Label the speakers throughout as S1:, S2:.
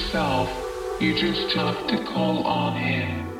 S1: yourself. You just have to call on him.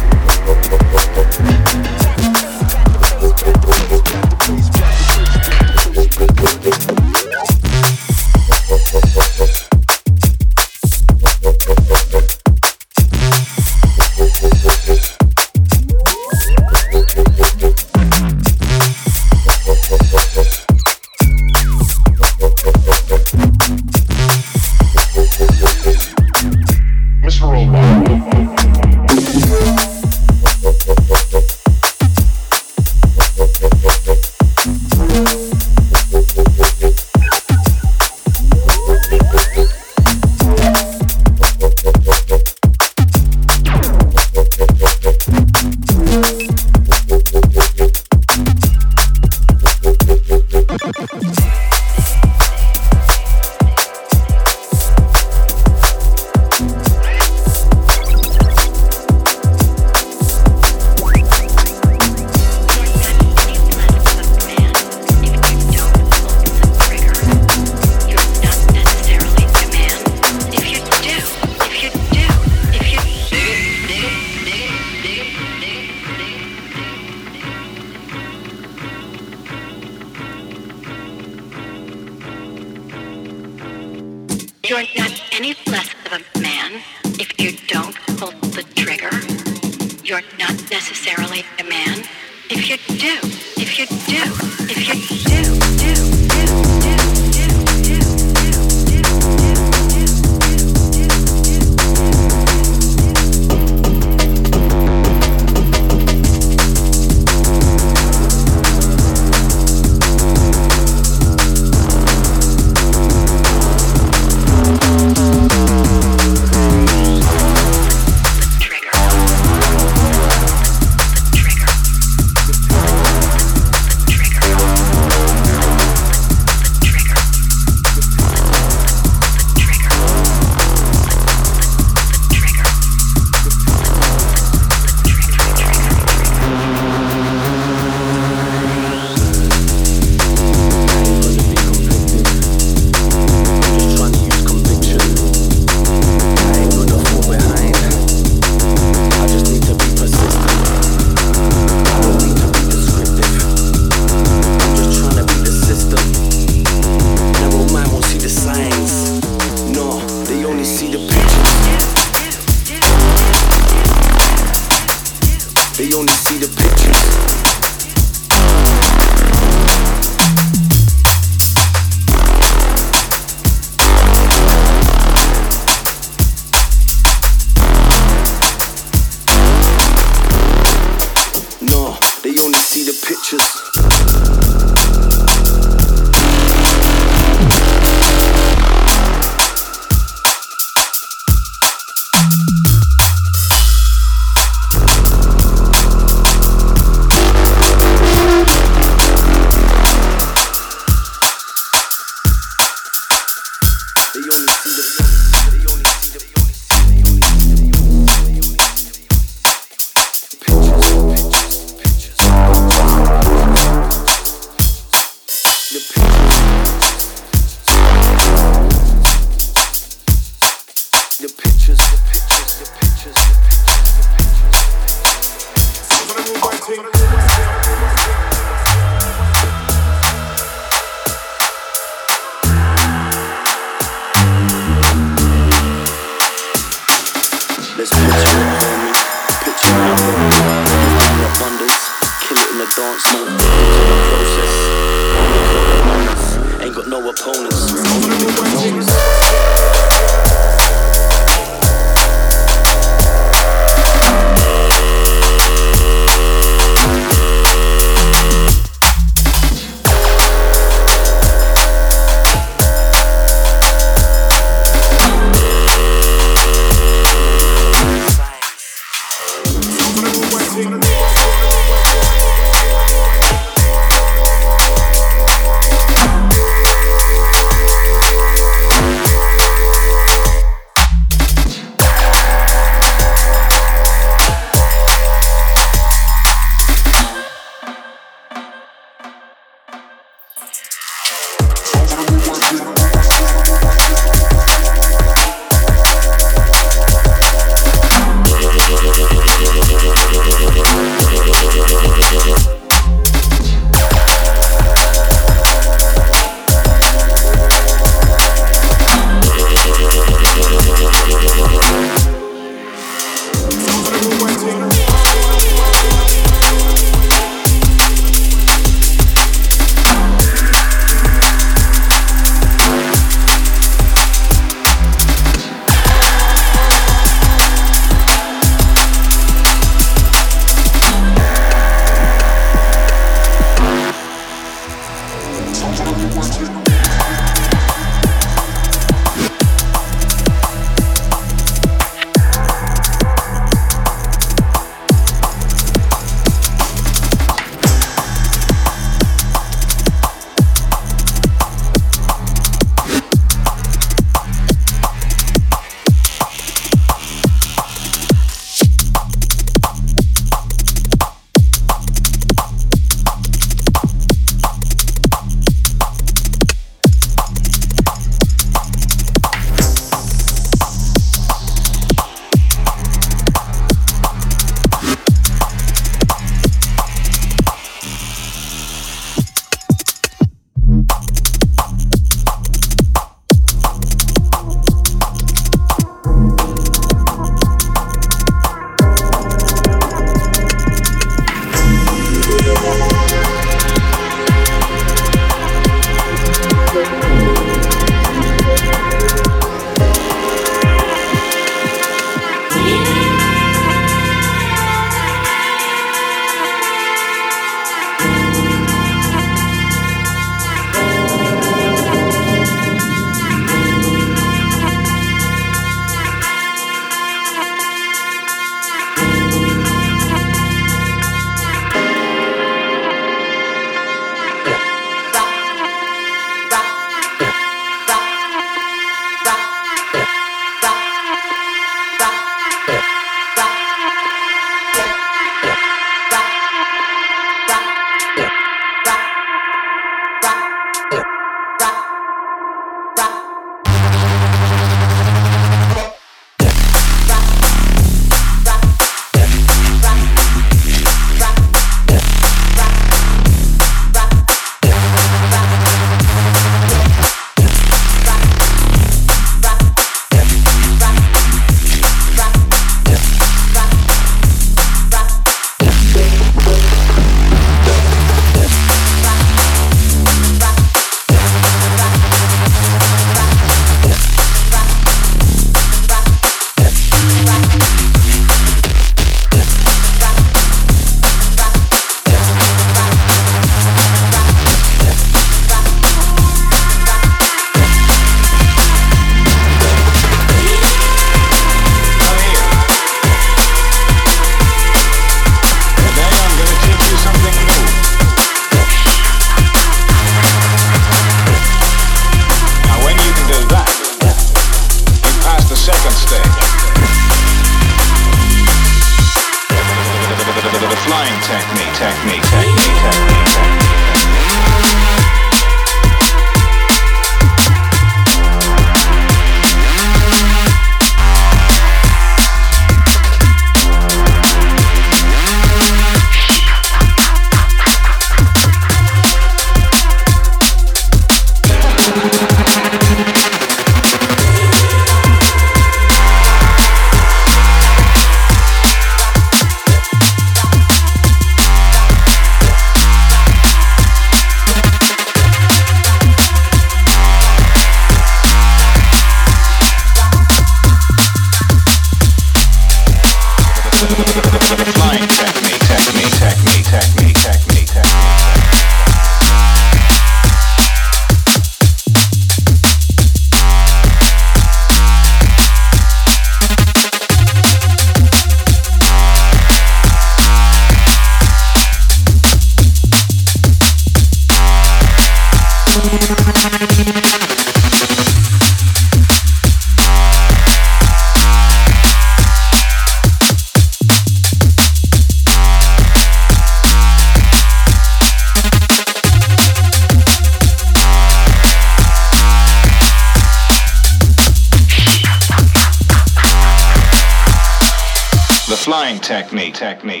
S2: Technique, technique,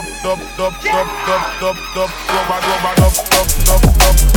S3: dub dub dub dub dub dub dub dub dub dub dub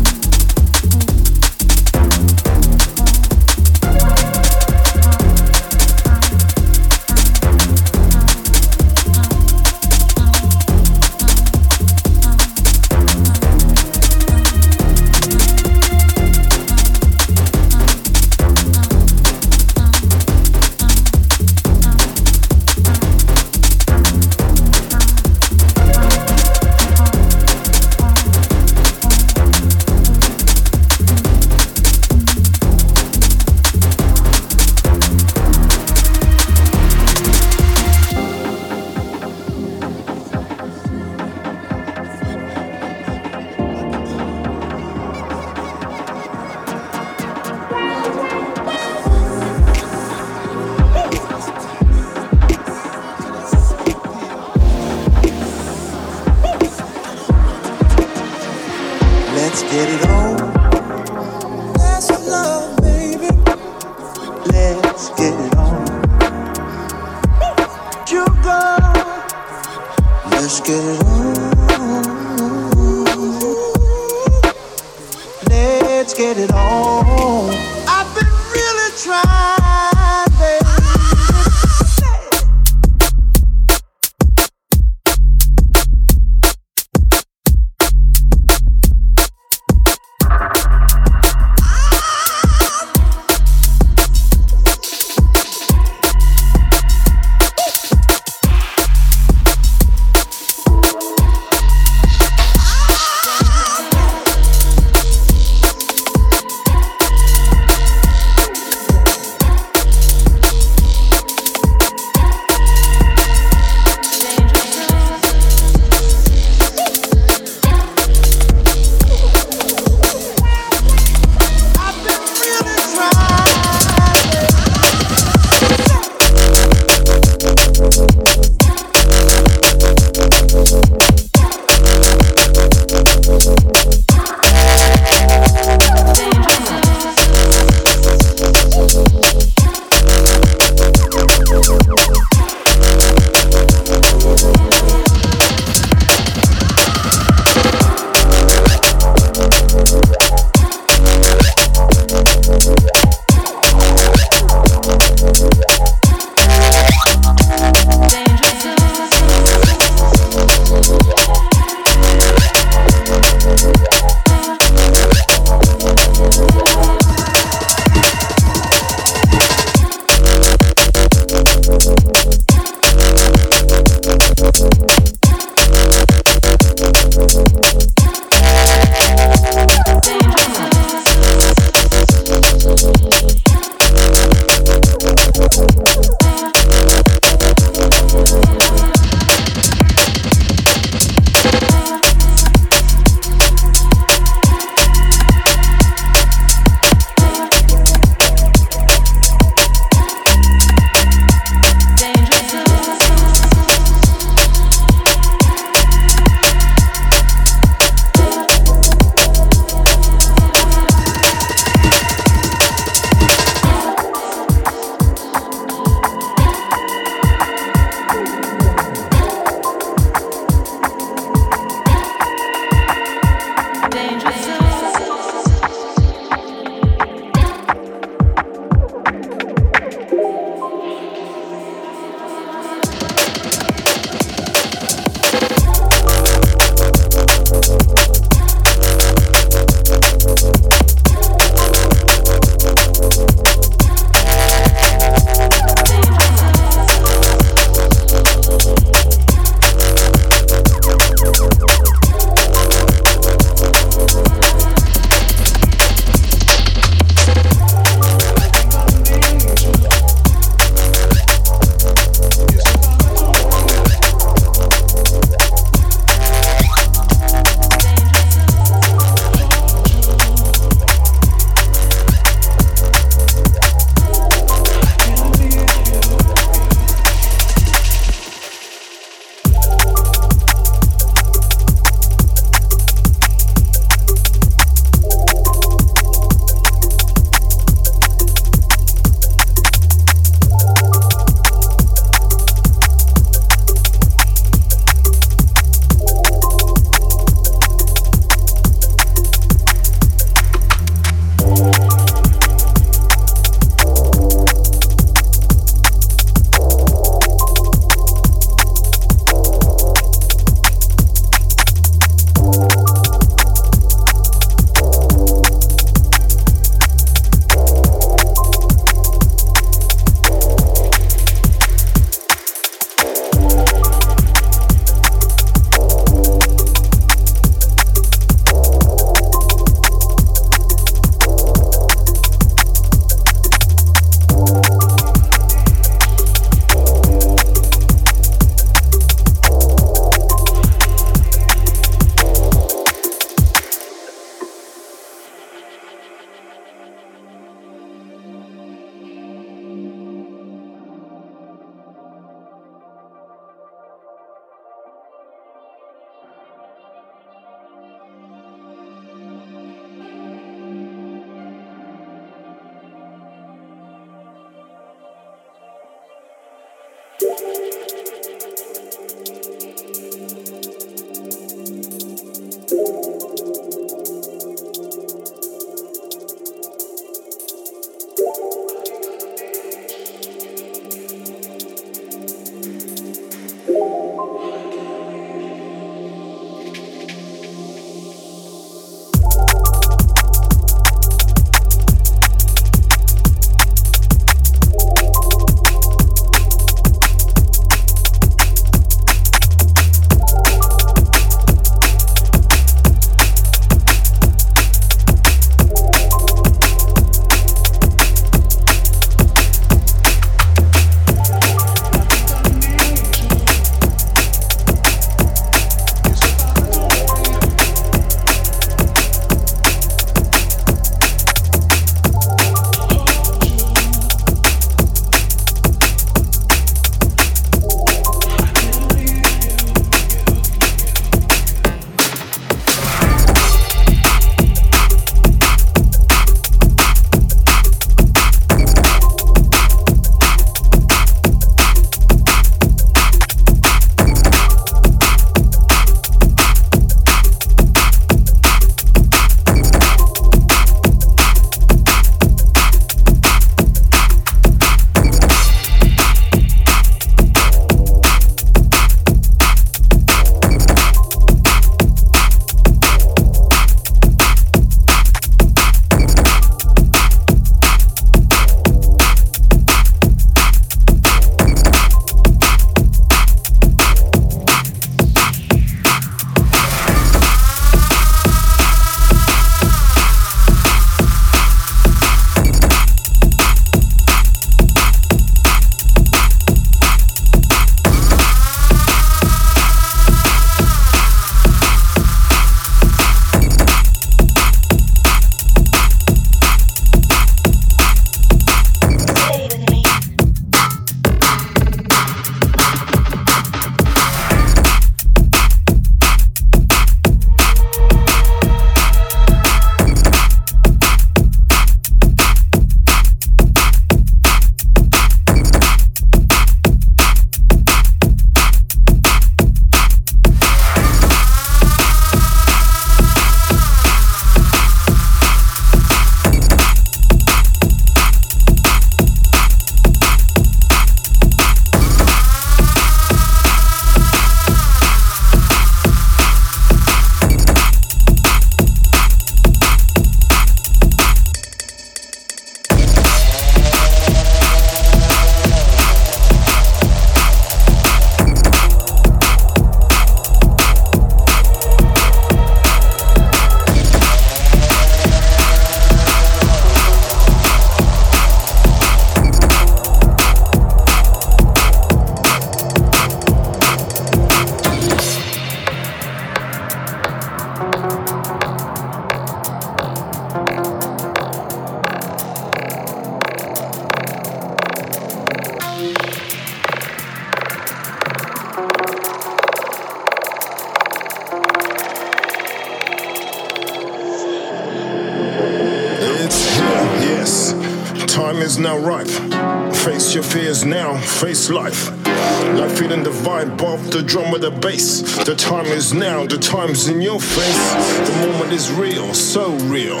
S4: the time's in your face. The moment is real, so real.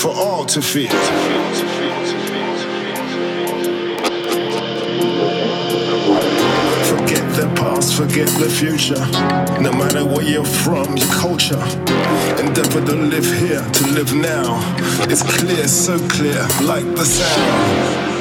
S4: For all to feel. Forget the past, forget the future. No matter where you're from, your culture. Endeavor to live here, to live now. It's clear, so clear, like the sound.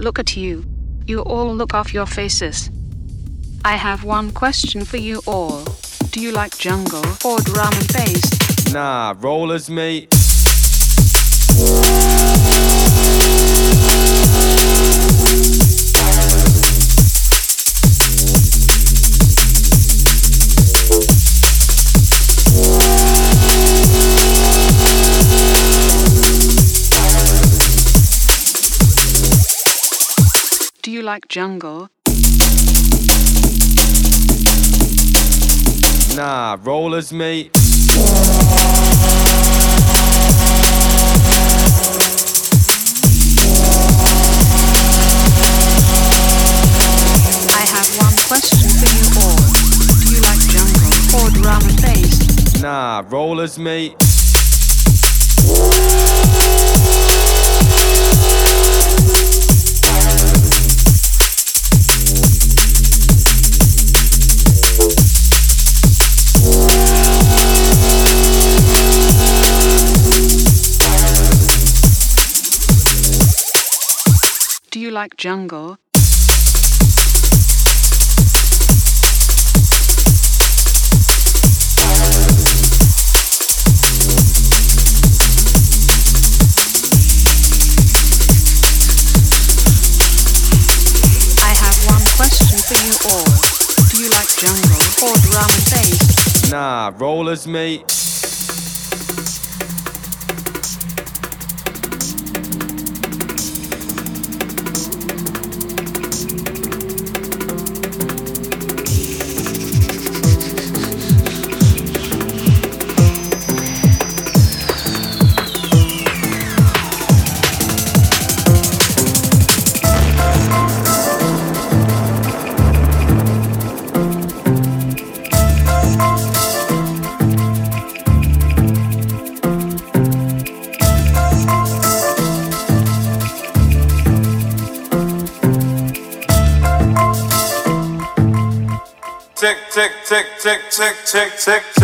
S5: Look at you. You all look off your faces. I have one question for you all. Do you like jungle or drum and bass?
S6: Nah, rollers, mate.
S5: Like jungle?
S6: Nah, rollers, mate.
S5: I have one question for you all. Do you like jungle or drum and bass?
S6: Nah, rollers, mate.
S5: And bass?
S6: Nah, rollers, mate.
S3: Tick, tick, tick.